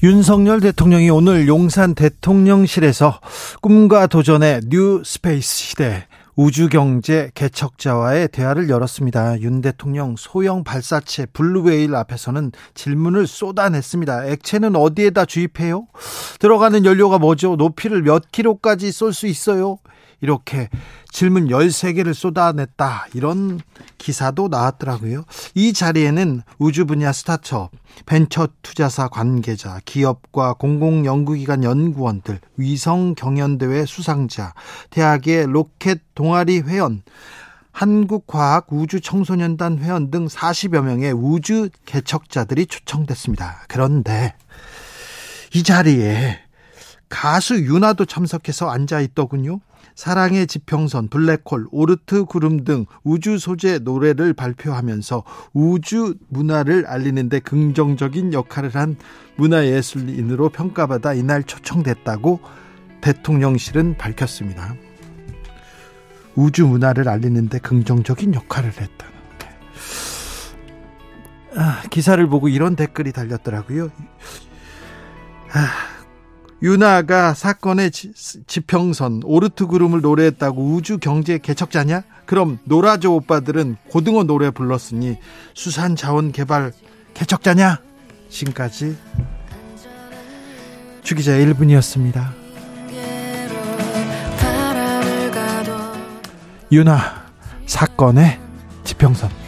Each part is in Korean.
윤석열 대통령이 오늘 용산 대통령실에서 꿈과 도전의 New Space 시대 우주경제 개척자와의 대화를 열었습니다. 윤 대통령 소형 발사체 블루웨일 앞에서는 질문을 쏟아냈습니다. 액체는 어디에다 주입해요? 들어가는 연료가 뭐죠? 높이를 몇 킬로까지 쏠 수 있어요? 이렇게 질문 13개를 쏟아냈다. 이런 기사도 나왔더라고요. 이 자리에는 우주 분야 스타트업, 벤처 투자사 관계자, 기업과 공공연구기관 연구원들, 위성 경연대회 수상자, 대학의 로켓 동아리 회원, 한국과학우주청소년단 회원 등 40여 명의 우주 개척자들이 초청됐습니다. 그런데 이 자리에 가수 윤아도 참석해서 앉아 있더군요. 사랑의 지평선, 블랙홀, 오르트 구름 등 우주 소재 노래를 발표하면서 우주 문화를 알리는데 긍정적인 역할을 한 문화예술인으로 평가받아 이날 초청됐다고 대통령실은 밝혔습니다. 우주 문화를 알리는데 긍정적인 역할을 했다는데. 아, 기사를 보고 이런 댓글이 달렸더라고요. 아, 유나가 사건의 지평선 오르트 구름을 노래했다고 우주 경제 개척자냐? 그럼 노라조 오빠들은 고등어 노래 불렀으니 수산 자원 개발 개척자냐? 지금까지 주기자 1분이었습니다. 유나 사건의 지평선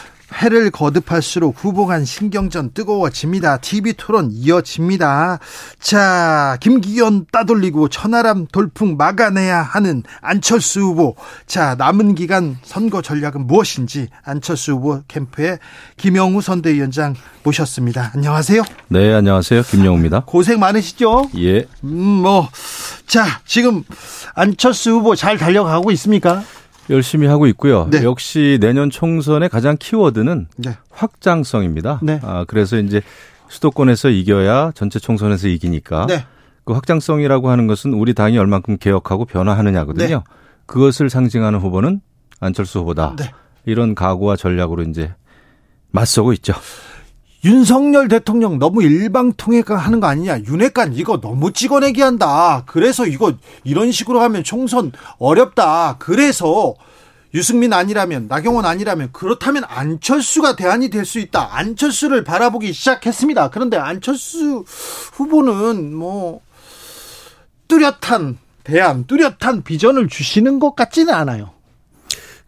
해를 거듭할수록 후보 간 신경전 뜨거워집니다. TV 토론 이어집니다. 자, 김기현 따돌리고 천하람 돌풍 막아내야 하는 안철수 후보. 자, 남은 기간 선거 전략은 무엇인지 안철수 후보 캠프에 김영우 선대위원장 모셨습니다. 안녕하세요. 네, 안녕하세요. 김영우입니다. 고생 많으시죠? 예. 음, 뭐. 자, 지금 안철수 후보 잘 달려가고 있습니까? 열심히 하고 있고요. 네. 역시 내년 총선의 가장 키워드는 네. 확장성입니다. 네. 아, 그래서 이제 수도권에서 이겨야 전체 총선에서 이기니까 네. 그 확장성이라고 하는 것은 우리 당이 얼만큼 개혁하고 변화하느냐거든요. 네. 그것을 상징하는 후보는 안철수 후보다. 네. 이런 각오와 전략으로 이제 맞서고 있죠. 윤석열 대통령 너무 일방통행 하는 거 아니냐. 윤핵관 이거 너무 찍어내기 한다. 그래서 이거 이런 식으로 하면 총선 어렵다. 그래서 유승민 아니라면 나경원 아니라면 그렇다면 안철수가 대안이 될 수 있다. 안철수를 바라보기 시작했습니다. 그런데 안철수 후보는 뭐 뚜렷한 대안, 뚜렷한 비전을 주시는 것 같지는 않아요.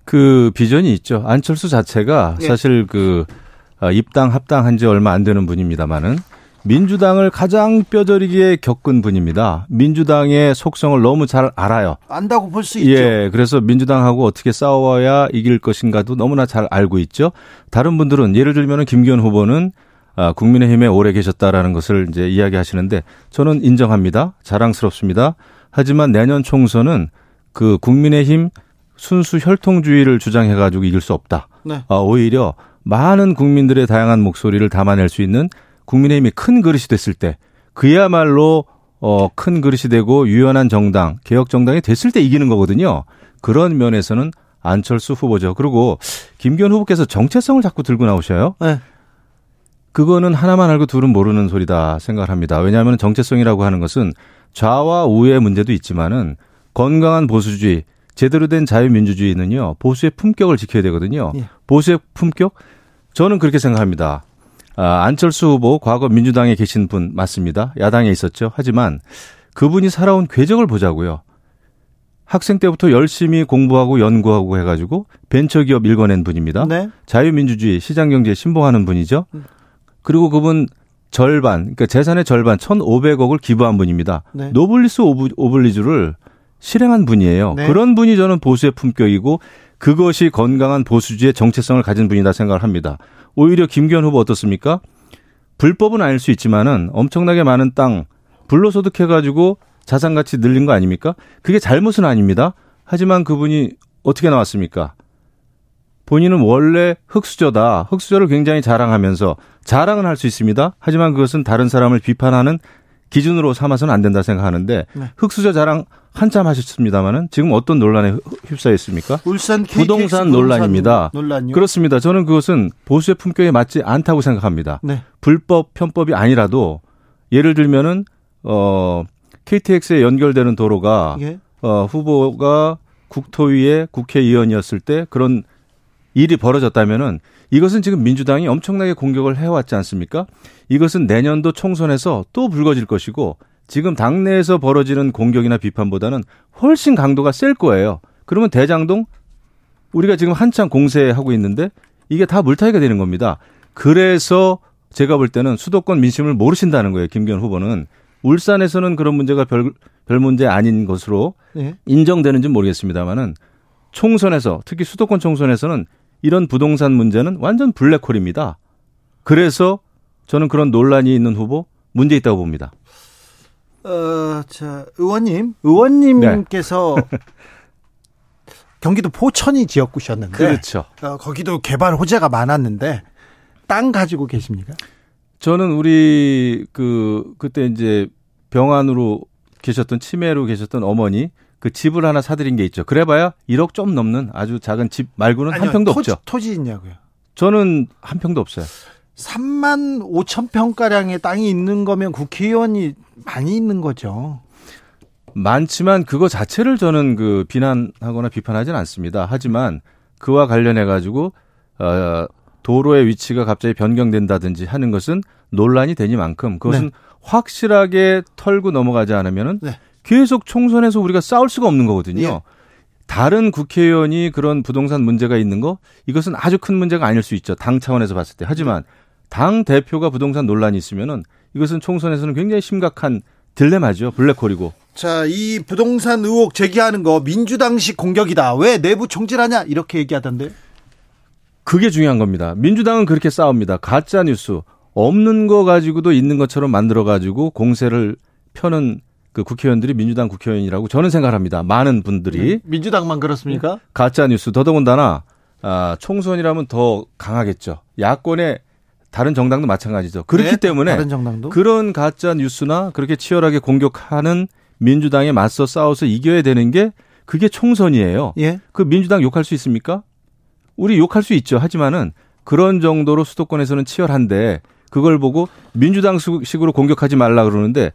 그 비전이 있죠. 안철수 자체가 네. 사실 그 어, 입당 합당한 지 얼마 안 되는 분입니다만은 민주당을 가장 뼈저리게 겪은 분입니다. 민주당의 속성을 너무 잘 알아요. 안다고 볼 수 있죠. 예, 그래서 민주당하고 어떻게 싸워야 이길 것인가도 너무나 잘 알고 있죠. 다른 분들은 예를 들면 김기현 후보는 아, 국민의힘에 오래 계셨다라는 것을 이제 이야기하시는데 저는 인정합니다. 자랑스럽습니다. 하지만 내년 총선은 그 국민의힘 순수 혈통주의를 주장해가지고 이길 수 없다. 네. 아, 오히려 많은 국민들의 다양한 목소리를 담아낼 수 있는 국민의힘이 큰 그릇이 됐을 때 그야말로 어, 큰 그릇이 되고 유연한 정당, 개혁 정당이 됐을 때 이기는 거거든요. 그런 면에서는 안철수 후보죠. 그리고 김기현 후보께서 정체성을 자꾸 들고 나오셔요. 네. 그거는 하나만 알고 둘은 모르는 소리다 생각을 합니다. 왜냐하면 정체성이라고 하는 것은 좌와 우의 문제도 있지만은 건강한 보수주의, 제대로 된 자유민주주의는요 보수의 품격을 지켜야 되거든요. 예. 보수의 품격 저는 그렇게 생각합니다. 아, 안철수 후보 과거 민주당에 계신 분 맞습니다. 야당에 있었죠. 하지만 그분이 살아온 궤적을 보자고요. 학생 때부터 열심히 공부하고 연구하고 해가지고 벤처기업 일궈낸 분입니다. 네. 자유민주주의, 시장경제 신봉하는 분이죠. 음. 그리고 그분 절반, 그러니까 재산의 절반 1,500억을 기부한 분입니다. 네. 노블리스 오브, 오블리주를 실행한 분이에요. 네. 그런 분이 저는 보수의 품격이고 그것이 건강한 보수주의 정체성을 가진 분이다 생각을 합니다. 오히려 김기현 후보 어떻습니까? 불법은 아닐 수 있지만은 엄청나게 많은 땅 불로소득해 가지고 자산 가치 늘린 거 아닙니까? 그게 잘못은 아닙니다. 하지만 그분이 어떻게 나왔습니까? 본인은 원래 흑수저다. 흑수저를 굉장히 자랑하면서 자랑은 할 수 있습니다. 하지만 그것은 다른 사람을 비판하는 기준으로 삼아서는 안 된다 생각하는데 네. 흑수저 자랑 한참 하셨습니다마는 지금 어떤 논란에 휩싸였습니까? 울산 부동산 논란입니다. 논란요? 그렇습니다. 저는 그것은 보수의 품격에 맞지 않다고 생각합니다. 네. 불법 편법이 아니라도 예를 들면은 어 KTX에 연결되는 도로가 예? 어 후보가 국토위의 국회의원이었을 때 그런 일이 벌어졌다면은 이것은 지금 민주당이 엄청나게 공격을 해왔지 않습니까? 이것은 내년도 총선에서 또 불거질 것이고 지금 당내에서 벌어지는 공격이나 비판보다는 훨씬 강도가 셀 거예요. 그러면 대장동 우리가 지금 한창 공세하고 있는데 이게 다 물타기가 되는 겁니다. 그래서 제가 볼 때는 수도권 민심을 모르신다는 거예요. 김기현 후보는 울산에서는 그런 문제가 별, 별 문제 아닌 것으로 네. 인정되는지 모르겠습니다만은 총선에서 특히 수도권 총선에서는 이런 부동산 문제는 완전 블랙홀입니다. 그래서 저는 그런 논란이 있는 후보 문제 있다고 봅니다. 어, 자, 의원님, 의원님께서 네. 경기도 포천이 지역구셨는데 그렇죠. 어, 거기도 개발 호재가 많았는데 땅 가지고 계십니까? 저는 우리 그 그때 이제 병안으로 계셨던 치매로 계셨던 어머니 그 집을 하나 사드린 게 있죠. 그래봐야 1억 좀 넘는 아주 작은 집 말고는 아니요, 한 평도 토지, 없죠. 토지 있냐고요? 저는 한 평도 없어요. 3만 5천 평가량의 땅이 있는 거면 국회의원이 많이 있는 거죠. 많지만 그거 자체를 저는 그 비난하거나 비판하지는 않습니다. 하지만 그와 관련해 가지고 어 도로의 위치가 갑자기 변경된다든지 하는 것은 논란이 되니만큼 그것은 네. 확실하게 털고 넘어가지 않으면은 네. 계속 총선에서 우리가 싸울 수가 없는 거거든요. 예. 다른 국회의원이 그런 부동산 문제가 있는 거 이것은 아주 큰 문제가 아닐 수 있죠. 당 차원에서 봤을 때. 하지만 당 대표가 부동산 논란이 있으면은 이것은 총선에서는 굉장히 심각한 딜레마죠. 블랙홀이고. 자, 이 부동산 의혹 제기하는 거 민주당식 공격이다. 왜 내부 총질하냐? 이렇게 얘기하던데. 그게 중요한 겁니다. 민주당은 그렇게 싸웁니다. 가짜 뉴스 없는 거 가지고도 있는 것처럼 만들어 가지고 공세를 펴는 그 국회의원들이 민주당 국회의원이라고 저는 생각합니다. 많은 분들이 네, 민주당만 그렇습니까? 가짜 뉴스 더더군다나 아, 총선이라면 더 강하겠죠. 야권의 다른 정당도 마찬가지죠. 그렇기 네, 때문에 다른 정당도? 그런 가짜 뉴스나 그렇게 치열하게 공격하는 민주당에 맞서 싸워서 이겨야 되는 게 그게 총선이에요. 예? 그 민주당 욕할 수 있습니까? 우리 욕할 수 있죠. 하지만은 그런 정도로 수도권에서는 치열한데 그걸 보고 민주당 식으로 공격하지 말라 그러는데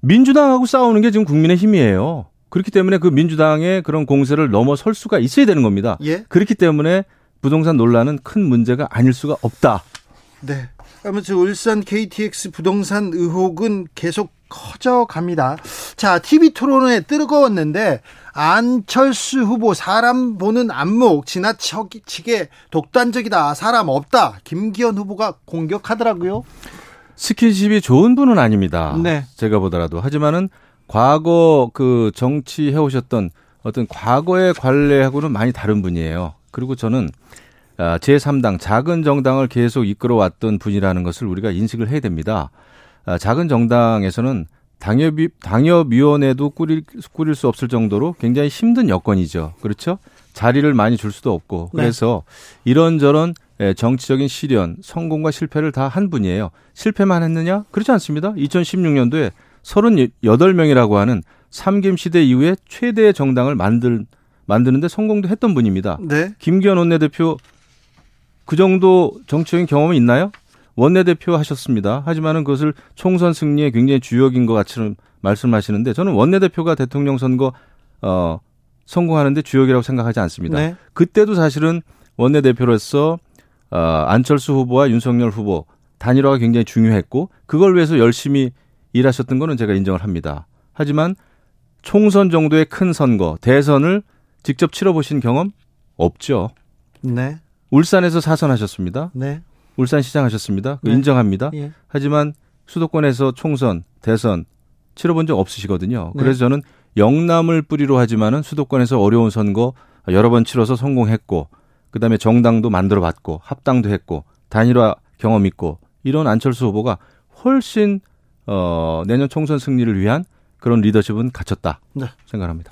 민주당하고 싸우는 게 지금 국민의 힘이에요. 그렇기 때문에 그 민주당의 그런 공세를 넘어설 수가 있어야 되는 겁니다. 예? 그렇기 때문에 부동산 논란은 큰 문제가 아닐 수가 없다. 네. 아무튼 울산 KTX 부동산 의혹은 계속 커져갑니다. 자, TV 토론회 뜨거웠는데 안철수 후보 사람 보는 안목 지나치게 독단적이다. 사람 없다. 김기현 후보가 공격하더라고요. 스킨십이 좋은 분은 아닙니다. 네. 제가 보더라도. 하지만은 과거 그 정치 해 오셨던 어떤 과거의 관례하고는 많이 다른 분이에요. 그리고 저는 아, 제3당 작은 정당을 계속 이끌어왔던 분이라는 것을 우리가 인식을 해야 됩니다. 아, 작은 정당에서는 당협위, 당협위원회도 꾸릴, 꾸릴 수 없을 정도로 굉장히 힘든 여건이죠. 그렇죠? 자리를 많이 줄 수도 없고. 네. 그래서 네. 이런저런 예, 정치적인 시련, 성공과 실패를 다 한 분이에요. 실패만 했느냐? 그렇지 않습니다. 2016년도에 38명이라고 하는 삼김 시대 이후에 최대의 정당을 만들 만드는데 성공도 했던 분입니다. 네. 김기현 원내대표 그 정도 정치적인 경험이 있나요? 원내대표 하셨습니다. 하지만은 그것을 총선 승리에 굉장히 주역인 것 같이 말씀하시는데 저는 원내대표가 대통령 선거 어 성공하는데 주역이라고 생각하지 않습니다. 네. 그때도 사실은 원내대표로서 어, 안철수 후보와 윤석열 후보 단일화가 굉장히 중요했고 그걸 위해서 열심히 일하셨던 거는 제가 인정을 합니다. 하지만 총선 정도의 큰 선거, 대선을 직접 치러보신 경험 없죠. 네. 울산에서 사선하셨습니다. 네. 울산 시장 하셨습니다. 네. 인정합니다. 예. 하지만 수도권에서 총선, 대선 치러본 적 없으시거든요. 네. 그래서 저는 영남을 뿌리로 하지만은 수도권에서 어려운 선거 여러 번 치러서 성공했고 그다음에 정당도 만들어 봤고 합당도 했고 단일화 경험 있고 이런 안철수 후보가 훨씬 어 내년 총선 승리를 위한 그런 리더십은 갖췄다 네. 생각합니다.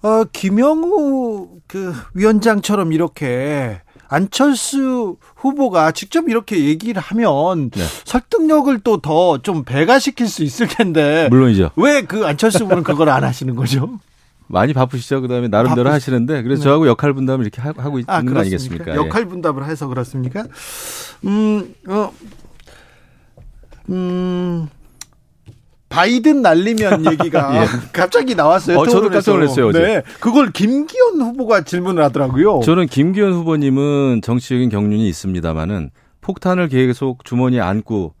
어, 김영우 그 위원장처럼 이렇게 안철수 후보가 직접 이렇게 얘기를 하면 네. 설득력을 또 더 좀 배가시킬 수 있을 텐데 물론이죠. 왜 그 안철수 후보는 그걸 안 하시는 거죠? 많이 바쁘시죠. 그다음에 나름대로 바쁘시- 하시는데 그래서 네. 저하고 역할 분담을 이렇게 하- 하고 있는 거 그렇습니까? 아니겠습니까? 예. 역할 분담을 해서 그렇습니까? 음, 어, 음, 바이든 날리면 얘기가 예. 갑자기 나왔어요. 어, 저도. 깜짝 놀랐어요, 어제. 네, 그걸 김기현 후보가 질문을 하더라고요. 저는 김기현 후보님은 정치적인 경륜이 있습니다만은 폭탄을 계속 주머니에 안고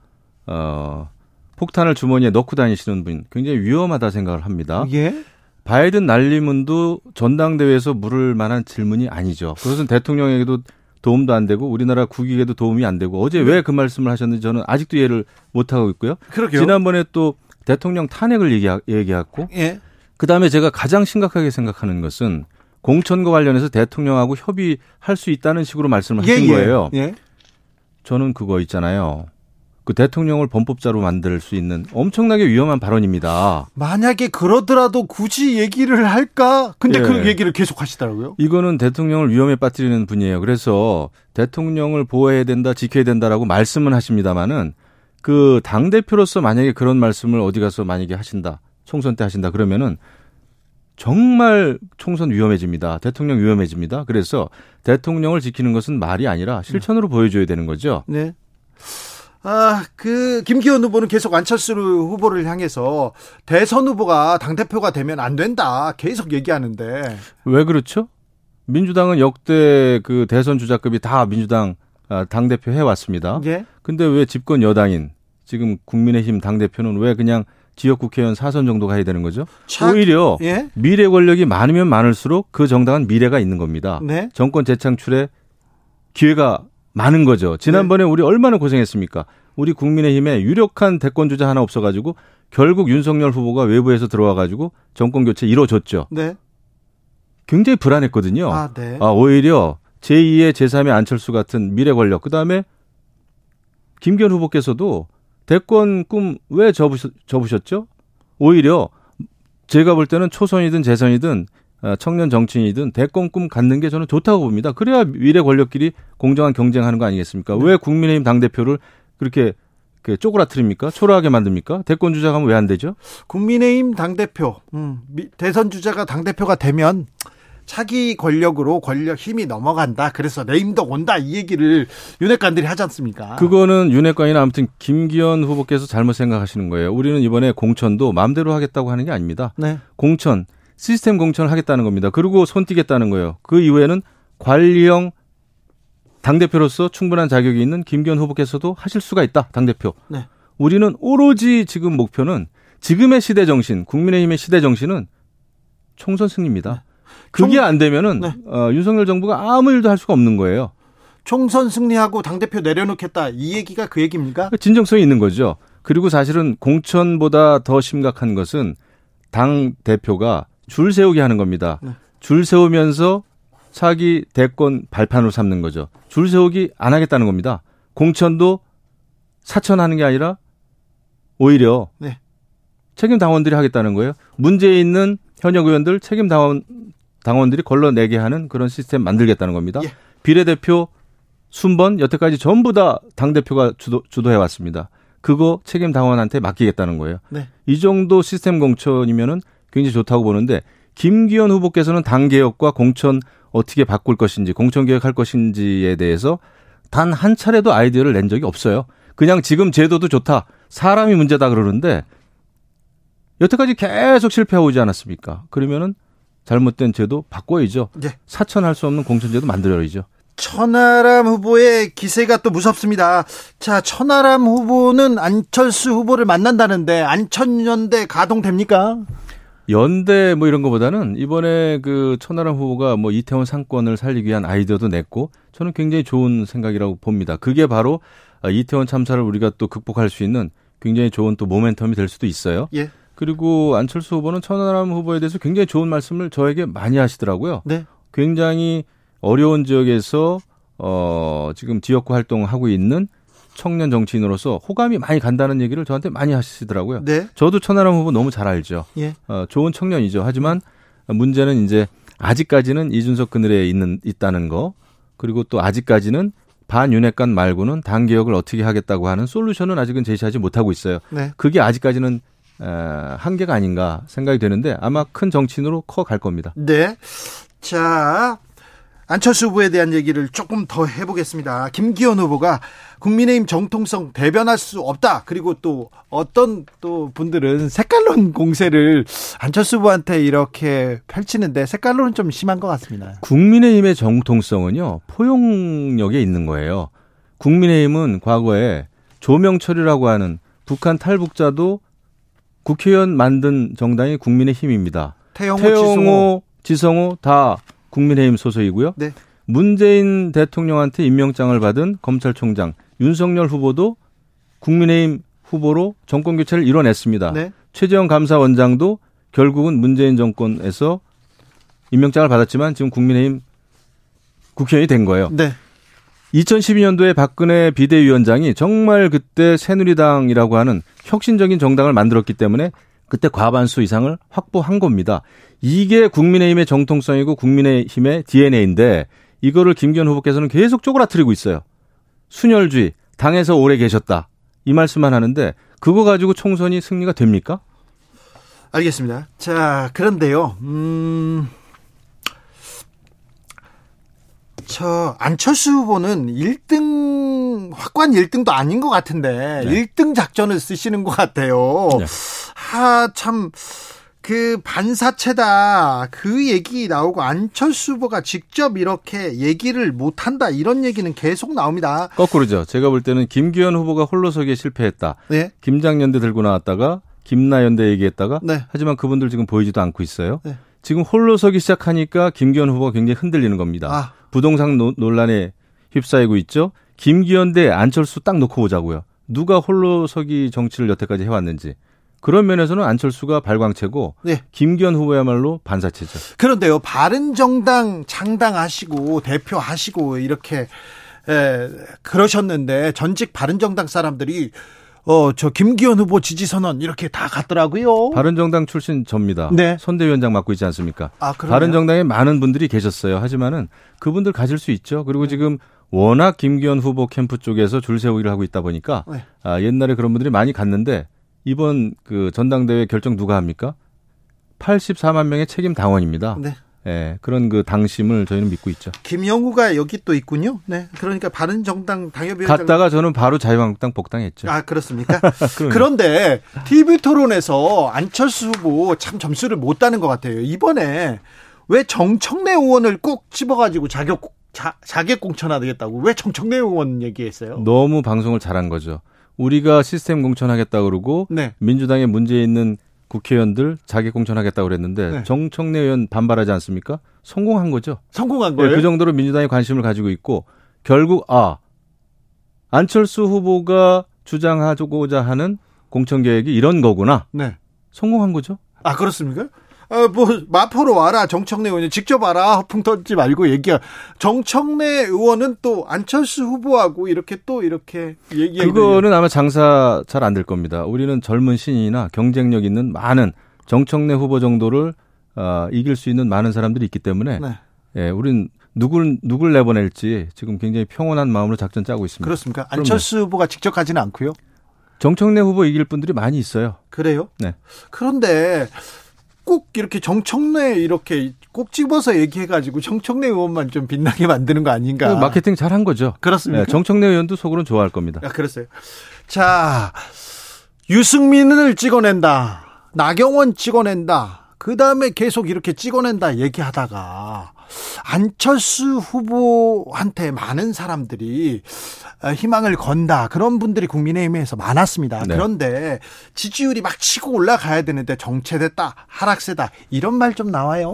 어 폭탄을 주머니에 넣고 다니시는 분 굉장히 위험하다 생각을 합니다. 예. 바이든 날리문도 전당대회에서 물을 만한 질문이 아니죠. 그것은 대통령에게도 도움도 안 되고 우리나라 국익에도 도움이 안 되고 어제 왜 그 말씀을 하셨는지 저는 아직도 이해를 못 하고 있고요. 그러게요. 지난번에 또 대통령 탄핵을 얘기하, 얘기했고 예. 그다음에 제가 가장 심각하게 생각하는 것은 공천과 관련해서 대통령하고 협의할 수 있다는 식으로 말씀을 하신 예, 예. 거예요. 예. 저는 그거 있잖아요. 그 대통령을 범법자로 만들 수 있는 엄청나게 위험한 발언입니다. 만약에 그러더라도 굳이 얘기를 할까? 근데 예. 그 얘기를 계속 하시더라고요. 이거는 대통령을 위험에 빠뜨리는 분이에요. 그래서 대통령을 보호해야 된다, 지켜야 된다라고 말씀은 하십니다만은 그 당 대표로서 만약에 그런 말씀을 어디 가서 만약에 하신다, 총선 때 하신다 그러면은 정말 총선 위험해집니다. 대통령 위험해집니다. 그래서 대통령을 지키는 것은 말이 아니라 실천으로 보여줘야 되는 거죠. 네. 아, 그, 김기현 후보는 계속 안철수 후보를 향해서 대선 후보가 당대표가 되면 안 된다. 계속 얘기하는데. 왜 그렇죠? 민주당은 역대 그 대선 주자급이 다 민주당 아, 당대표 해왔습니다. 예. 근데 왜 집권 여당인 지금 국민의힘 당 대표는 왜 그냥 지역 국회의원 사선 정도 가야 되는 거죠? 차- 오히려 예. 미래 권력이 많으면 많을수록 그 정당은 미래가 있는 겁니다. 네. 정권 재창출에 기회가 많은 거죠. 지난번에 네. 우리 얼마나 고생했습니까? 우리 국민의힘에 유력한 대권 주자 하나 없어가지고 결국 윤석열 후보가 외부에서 들어와가지고 정권 교체 이루어졌죠. 네. 굉장히 불안했거든요. 아, 네. 아, 오히려 제2의 제3의 안철수 같은 미래 권력, 그 다음에 김기현 후보께서도 대권 꿈 왜 접으셨, 접으셨죠? 오히려 제가 볼 때는 초선이든 재선이든 아, 청년 정치인이든 대권 꿈 갖는 게 저는 좋다고 봅니다. 그래야 미래 권력끼리 공정한 경쟁하는 거 아니겠습니까? 왜 국민의힘 당대표를 그렇게 그 쪼그라뜨립니까? 초라하게 만듭니까? 대권 주자가 하면 왜안 되죠? 국민의힘 당대표, 음, 미- 대선 주자가 당대표가 되면 차기 권력으로 권력 힘이 넘어간다. 그래서 내임덕 온다. 이 얘기를 윤핵관들이 하지 않습니까? 그거는 윤핵관이나 아무튼 김기현 후보께서 잘못 생각하시는 거예요. 우리는 이번에 공천도 마음대로 하겠다고 하는 게 아닙니다. 네. 공천, 시스템 공천을 하겠다는 겁니다. 그리고 손 띄겠다는 거예요. 그 이후에는 관리형 당 대표로서 충분한 자격이 있는 김기현 후보께서도 하실 수가 있다. 당 대표. 네. 우리는 오로지 지금 목표는 지금의 시대 정신, 국민의힘의 시대 정신은 총선 승리입니다. 그게 총- 안 되면은 네. 어, 윤석열 정부가 아무 일도 할 수가 없는 거예요. 총선 승리하고 당대표 내려놓겠다. 이 얘기가 그 얘기입니까? 진정성이 있는 거죠. 그리고 사실은 공천보다 더 심각한 것은 당 대표가 줄 세우게 하는 겁니다. 네. 줄 세우면서 차기 대권 발판으로 삼는 거죠. 줄 세우기 안 하겠다는 겁니다. 공천도 사천하는 게 아니라 오히려 네. 책임 당원들이 하겠다는 거예요. 문제 있는 현역 의원들 책임 당원 당원들이 걸러내게 하는 그런 시스템 만들겠다는 겁니다. 예. 비례대표 순번 여태까지 전부 다 당 대표가 주도 주도해 왔습니다. 그거 책임 당원한테 맡기겠다는 거예요. 네. 이 정도 시스템 공천이면은 굉장히 좋다고 보는데 김기현 후보께서는 당 개혁과 공천 어떻게 바꿀 것인지 공천 개혁할 것인지에 대해서 단 한 차례도 아이디어를 낸 적이 없어요. 그냥 지금 제도도 좋다. 사람이 문제다 그러는데 여태까지 계속 실패하고 오지 않았습니까? 그러면은 잘못된 제도 바꿔야죠. 예. 사천할 수 없는 공천제도 만들어야죠. 천하람 후보의 기세가 또 무섭습니다. 자, 천하람 후보는 안철수 후보를 만난다는데 안천연대 가동됩니까? 연대 뭐 이런 거보다는 이번에 그 천하람 후보가 뭐 이태원 상권을 살리기 위한 아이디어도 냈고 저는 굉장히 좋은 생각이라고 봅니다. 그게 바로 이태원 참사를 우리가 또 극복할 수 있는 굉장히 좋은 또 모멘텀이 될 수도 있어요. 예. 그리고 안철수 후보는 천하람 후보에 대해서 굉장히 좋은 말씀을 저에게 많이 하시더라고요. 네. 굉장히 어려운 지역에서 어 지금 지역구 활동하고 있는 청년 정치인으로서 호감이 많이 간다는 얘기를 저한테 많이 하시더라고요. 네. 저도 천하람 후보 너무 잘 알죠. 예. 어, 좋은 청년이죠. 하지만 문제는 이제 아직까지는 이준석 그늘에 있는 있다는 거 그리고 또 아직까지는 반윤핵관 말고는 당 개혁을 어떻게 하겠다고 하는 솔루션은 아직은 제시하지 못하고 있어요. 네. 그게 아직까지는 어, 한계가 아닌가 생각이 되는데 아마 큰 정치인으로 커 갈 겁니다. 네. 자, 안철수 후보에 대한 얘기를 조금 더 해보겠습니다. 김기현 후보가 국민의힘 정통성 대변할 수 없다. 그리고 또 어떤 또 분들은 색깔론 공세를 안철수 후보한테 이렇게 펼치는데 색깔론은 좀 심한 것 같습니다. 국민의힘의 정통성은요 포용력에 있는 거예요. 국민의힘은 과거에 조명철이라고 하는 북한 탈북자도 국회의원 만든 정당이 국민의힘입니다. 태영호, 태영호, 지성호. 지성호 다 국민의힘 소속이고요. 네. 문재인 대통령한테 임명장을 받은 검찰총장 윤석열 후보도 국민의힘 후보로 정권 교체를 이뤄냈습니다. 네. 최재형 감사원장도 결국은 문재인 정권에서 임명장을 받았지만 지금 국민의힘 국회의원이 된 거예요. 네. 2012년도에 박근혜 비대위원장이 정말 그때 새누리당이라고 하는 혁신적인 정당을 만들었기 때문에 그때 과반수 이상을 확보한 겁니다. 이게 국민의힘의 정통성이고 국민의힘의 DNA인데 이거를 김기현 후보께서는 계속 쪼그라뜨리고 있어요. 순혈주의, 당에서 오래 계셨다. 이 말씀만 하는데 그거 가지고 총선이 승리가 됩니까? 알겠습니다. 자, 그런데요. 음. 저 안철수 후보는 1등 확관 1등도 아닌 것 같은데 네. 1등 작전을 쓰시는 것 같아요. 네. 아, 참, 그 반사체다. 그 얘기 나오고 안철수 후보가 직접 이렇게 얘기를 못한다. 이런 얘기는 계속 나옵니다. 거꾸로죠. 제가 볼 때는 김기현 후보가 홀로서기에 실패했다. 네. 김장연대 들고 나왔다가 김나연대 얘기했다가 네. 하지만 그분들 지금 보이지도 않고 있어요. 네. 지금 홀로서기 시작하니까 김기현 후보가 굉장히 흔들리는 겁니다. 아, 부동산 노- 논란에 휩싸이고 있죠. 김기현 대 안철수 딱 놓고 보자고요. 누가 홀로서기 정치를 여태까지 해왔는지. 그런 면에서는 안철수가 발광체고 네. 김기현 후보야말로 반사체죠. 그런데요, 바른정당 창당하시고 대표하시고 이렇게 에, 그러셨는데 전직 바른정당 사람들이 어 저 김기현 후보 지지 선언 이렇게 다 갔더라고요. 바른정당 출신 접니다. 네. 선대위원장 맡고 있지 않습니까? 아, 그러네요. 바른정당에 많은 분들이 계셨어요. 하지만은 그분들 가질 수 있죠. 그리고 네. 지금 워낙 김기현 후보 캠프 쪽에서 줄 세우기를 하고 있다 보니까 네. 아, 옛날에 그런 분들이 많이 갔는데 이번 그 전당대회 결정 누가 합니까? 84만 명의 책임 당원입니다. 네. 예, 그런 그 당심을 저희는 믿고 있죠. 김영우가 여기 또 있군요. 네. 그러니까 바른정당 당협위원장 갔다가 저는 바로 자유한국당 복당했죠. 아 그렇습니까? 그런데 TV 토론에서 안철수 후보 참 점수를 못 따는 것 같아요. 이번에 왜 정청래 의원을 꼭 집어가지고 자격 자, 자객 공천하겠다고 왜 정청래 의원 얘기했어요? 너무 방송을 잘한 거죠. 우리가 시스템 공천하겠다 그러고 네. 민주당에 문제 있는 국회의원들 자기 공천하겠다고 그랬는데 네. 정청래 의원 반발하지 않습니까? 성공한 거죠. 성공한 네, 거예요? 그 정도로 민주당이 관심을 가지고 있고 결국 아 안철수 후보가 주장하고자 하는 공천 계획이 이런 거구나. 네. 성공한 거죠. 아 그렇습니까? 아, 뭐 마포로 와라 정청래 의원 직접 와라 허풍 던지 말고 얘기야. 정청래 의원은 또 안철수 후보하고 이렇게 또 이렇게 얘기. 그거는 아마 장사 잘 안 될 겁니다. 우리는 젊은 신인이나 경쟁력 있는 많은 정청래 후보 정도를 어, 이길 수 있는 많은 사람들이 있기 때문에 네. 예, 우린 누굴 누굴 내보낼지 지금 굉장히 평온한 마음으로 작전 짜고 있습니다. 그렇습니까? 안철수 후보가 직접 가지는 않고요. 정청래 후보 이길 분들이 많이 있어요. 그래요? 네. 그런데 꼭 이렇게 정청래 이렇게 꼭 집어서 얘기해가지고 정청래 의원만 좀 빛나게 만드는 거 아닌가? 그 마케팅 잘 한 거죠. 그렇습니까? 네, 정청래 의원도 속으로는 좋아할 겁니다. 아, 그랬어요. 자, 유승민을 찍어낸다. 나경원 찍어낸다. 그 다음에 계속 이렇게 찍어낸다 얘기하다가 안철수 후보한테 많은 사람들이 어, 희망을 건다. 그런 분들이 국민의힘에서 많았습니다. 네. 그런데 지지율이 막 치고 올라가야 되는데 정체됐다. 하락세다. 이런 말 좀 나와요.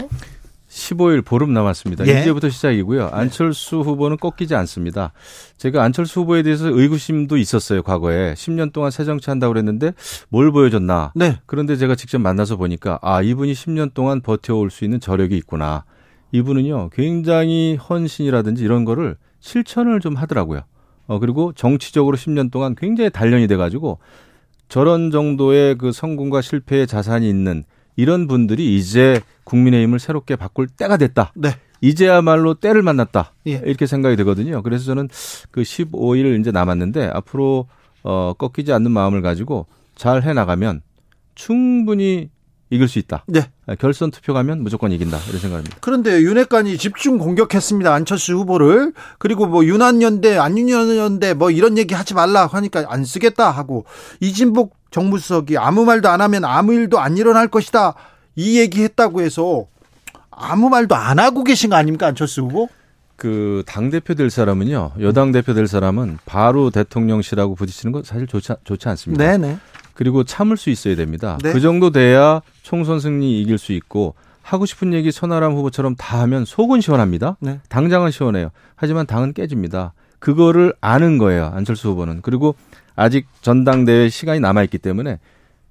15일 보름 남았습니다. 예. 이제부터 시작이고요. 안철수 후보는 꺾이지 않습니다. 제가 안철수 후보에 대해서 의구심도 있었어요, 과거에. 10년 동안 새 정치 한다고 그랬는데 뭘 보여줬나. 네. 그런데 제가 직접 만나서 보니까 아, 이분이 10년 동안 버텨올 수 있는 저력이 있구나. 이분은요, 굉장히 헌신이라든지 이런 거를 실천을 좀 하더라고요. 어, 그리고 정치적으로 10년 동안 굉장히 단련이 돼가지고 저런 정도의 그 성공과 실패의 자산이 있는 이런 분들이 이제 국민의힘을 새롭게 바꿀 때가 됐다. 네. 이제야말로 때를 만났다. 예. 이렇게 생각이 되거든요. 그래서 저는 그 15일 이제 남았는데 앞으로 어 꺾이지 않는 마음을 가지고 잘 해 나가면 충분히 이길 수 있다. 네. 결선 투표 가면 무조건 이긴다. 이런 생각입니다. 그런데 윤핵관이 집중 공격했습니다. 안철수 후보를. 그리고 뭐 윤한연대, 안윤연대 뭐 이런 얘기 하지 말라 하니까 안 쓰겠다 하고 이진복 정무수석이 아무 말도 안 하면 아무 일도 안 일어날 것이다. 이 얘기 했다고 해서 아무 말도 안 하고 계신 거 아닙니까? 안철수 후보? 그 당 대표 될 사람은요. 여당 대표 될 사람은 바로 대통령실하고 부딪히는 거 사실 좋지, 좋지 않습니다. 네네. 그리고 참을 수 있어야 됩니다. 네. 그 정도 돼야 총선 승리 이길 수 있고 하고 싶은 얘기 천하람 후보처럼 다 하면 속은 시원합니다. 네. 당장은 시원해요. 하지만 당은 깨집니다. 그거를 아는 거예요. 안철수 후보는. 그리고 아직 전당대회 시간이 남아있기 때문에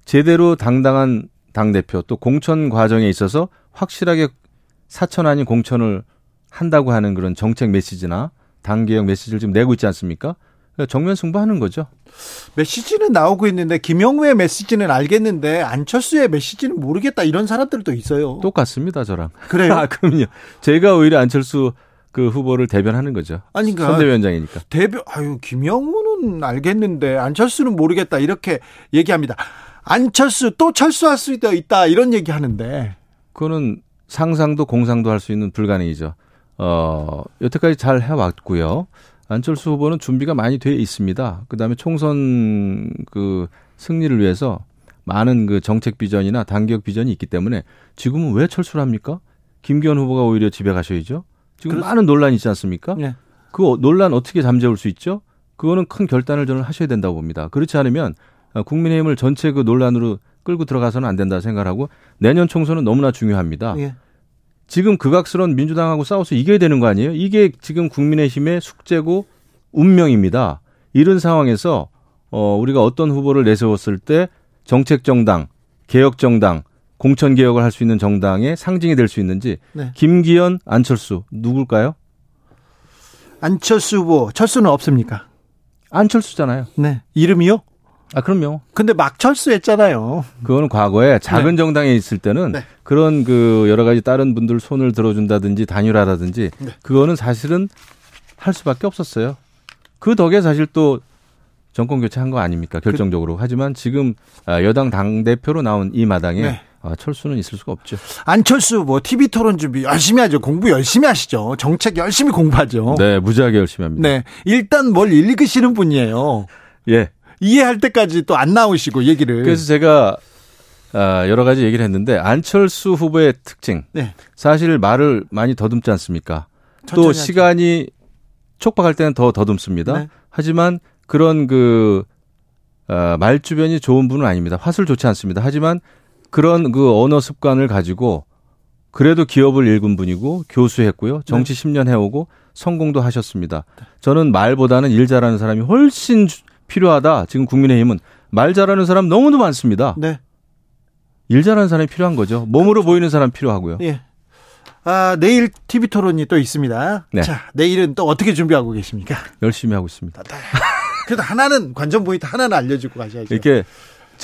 제대로 당당한 당대표 또 공천 과정에 있어서 확실하게 사천 아닌 공천을 한다고 하는 그런 정책 메시지나 당개혁 메시지를 지금 내고 있지 않습니까? 그러니까 정면 승부하는 거죠. 메시지는 나오고 있는데 김영우의 메시지는 알겠는데 안철수의 메시지는 모르겠다 이런 사람들도 있어요. 똑같습니다, 저랑. 그래요? 아, 그럼요. 제가 오히려 안철수 그 후보를 대변하는 거죠. 아니, 그러니까 선대위원장이니까. 대표 아유 김영우는 알겠는데 안철수는 모르겠다 이렇게 얘기합니다. 안철수 또 철수할 수도 있다 이런 얘기 하는데 그거는 상상도 공상도 할 수 있는 불가능이죠. 어, 여태까지 잘 해왔고요. 안철수 후보는 준비가 많이 돼 있습니다. 그 다음에 총선 그 승리를 위해서 많은 그 정책 비전이나 단기역 비전이 있기 때문에 지금은 왜 철수를 합니까? 김기현 후보가 오히려 집에 가셔야죠. 지금 그렇- 많은 논란이 있지 않습니까? 네. 그 논란 어떻게 잠재울 수 있죠? 그거는 큰 결단을 저는 하셔야 된다고 봅니다. 그렇지 않으면 어, 국민의힘을 전체 그 논란으로 끌고 들어가서는 안 된다 생각하고 내년 총선은 너무나 중요합니다. 예. 지금 극악스러운 민주당하고 싸워서 이겨야 되는 거 아니에요? 이게 지금 국민의힘의 숙제고 운명입니다. 이런 상황에서 어 우리가 어떤 후보를 내세웠을 때 정책 정당, 개혁 정당, 공천 개혁을 할 수 있는 정당의 상징이 될 수 있는지 네. 김기현, 안철수 누굴까요? 안철수 후보 철수는 없습니까? 안철수잖아요. 네. 이름이요? 아 그럼요. 근데 막 철수했잖아요. 그거는 과거에 작은 정당에 있을 때는 네. 그런 그 여러 가지 다른 분들 손을 들어준다든지 단일화라든지 네. 그거는 사실은 할 수밖에 없었어요. 그 덕에 사실 또 정권 교체한 거 아닙니까 결정적으로. 하지만 지금 아, 여당 당 대표로 나온 이 마당에 네. 아, 철수는 있을 수가 없죠. 안철수 후보 TV 토론 준비 열심히 하죠. 공부 열심히 하시죠. 정책 열심히 공부하죠. 네, 무지하게 열심히 합니다. 네. 일단 뭘 읽으시는 분이에요. 예. 이해할 때까지 또 안 나오시고 얘기를. 그래서 제가 아, 여러 가지 얘기를 했는데 안철수 후보의 특징 네. 사실 말을 많이 더듬지 않습니까? 또. 시간이 촉박할 때는 더 더듬습니다. 네. 하지만 그런 그 어, 말주변이 좋은 분은 아닙니다. 화술 좋지 않습니다. 하지만 그런 그 언어 습관을 가지고 그래도 기업을 읽은 분이고 교수했고요. 정치 10년 해오고 성공도 하셨습니다. 저는 말보다는 일 잘하는 사람이 훨씬 주- 필요하다. 지금 국민의힘은 말 잘하는 사람 너무도 많습니다. 네. 일 잘하는 사람이 필요한 거죠. 몸으로 보이는 사람 필요하고요. 예. 아, 내일 TV 토론이 또 있습니다. 네. 자, 내일은 또 어떻게 준비하고 계십니까? 열심히 하고 있습니다. 그래도 하나는 관전 포인트 하나는 알려주고 가셔야죠. 이렇게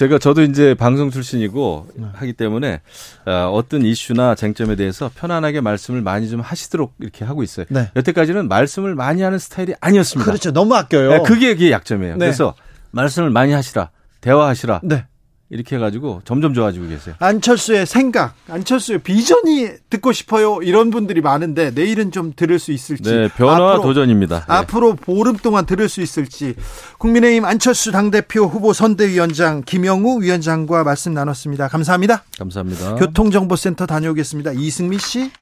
제가 저도 이제 방송 출신이고 하기 때문에 어, 어떤 이슈나 쟁점에 대해서 편안하게 말씀을 많이 좀 하시도록 이렇게 하고 있어요. 네. 여태까지는 말씀을 많이 하는 스타일이 아니었습니다. 그렇죠. 너무 아껴요. 네, 그게 그게 약점이에요. 네. 그래서 말씀을 많이 하시라, 대화하시라 네. 이렇게 해가지고 점점 좋아지고 계세요. 안철수의 생각, 안철수의 비전이 듣고 싶어요. 이런 분들이 많은데 내일은 좀 들을 수 있을지. 네, 변화 앞으로, 도전입니다. 네. 앞으로 보름 동안 들을 수 있을지. 국민의힘 안철수 당대표 후보 선대위원장 김영우 위원장과 말씀 나눴습니다. 감사합니다. 감사합니다. 교통정보센터 다녀오겠습니다. 이승미 씨.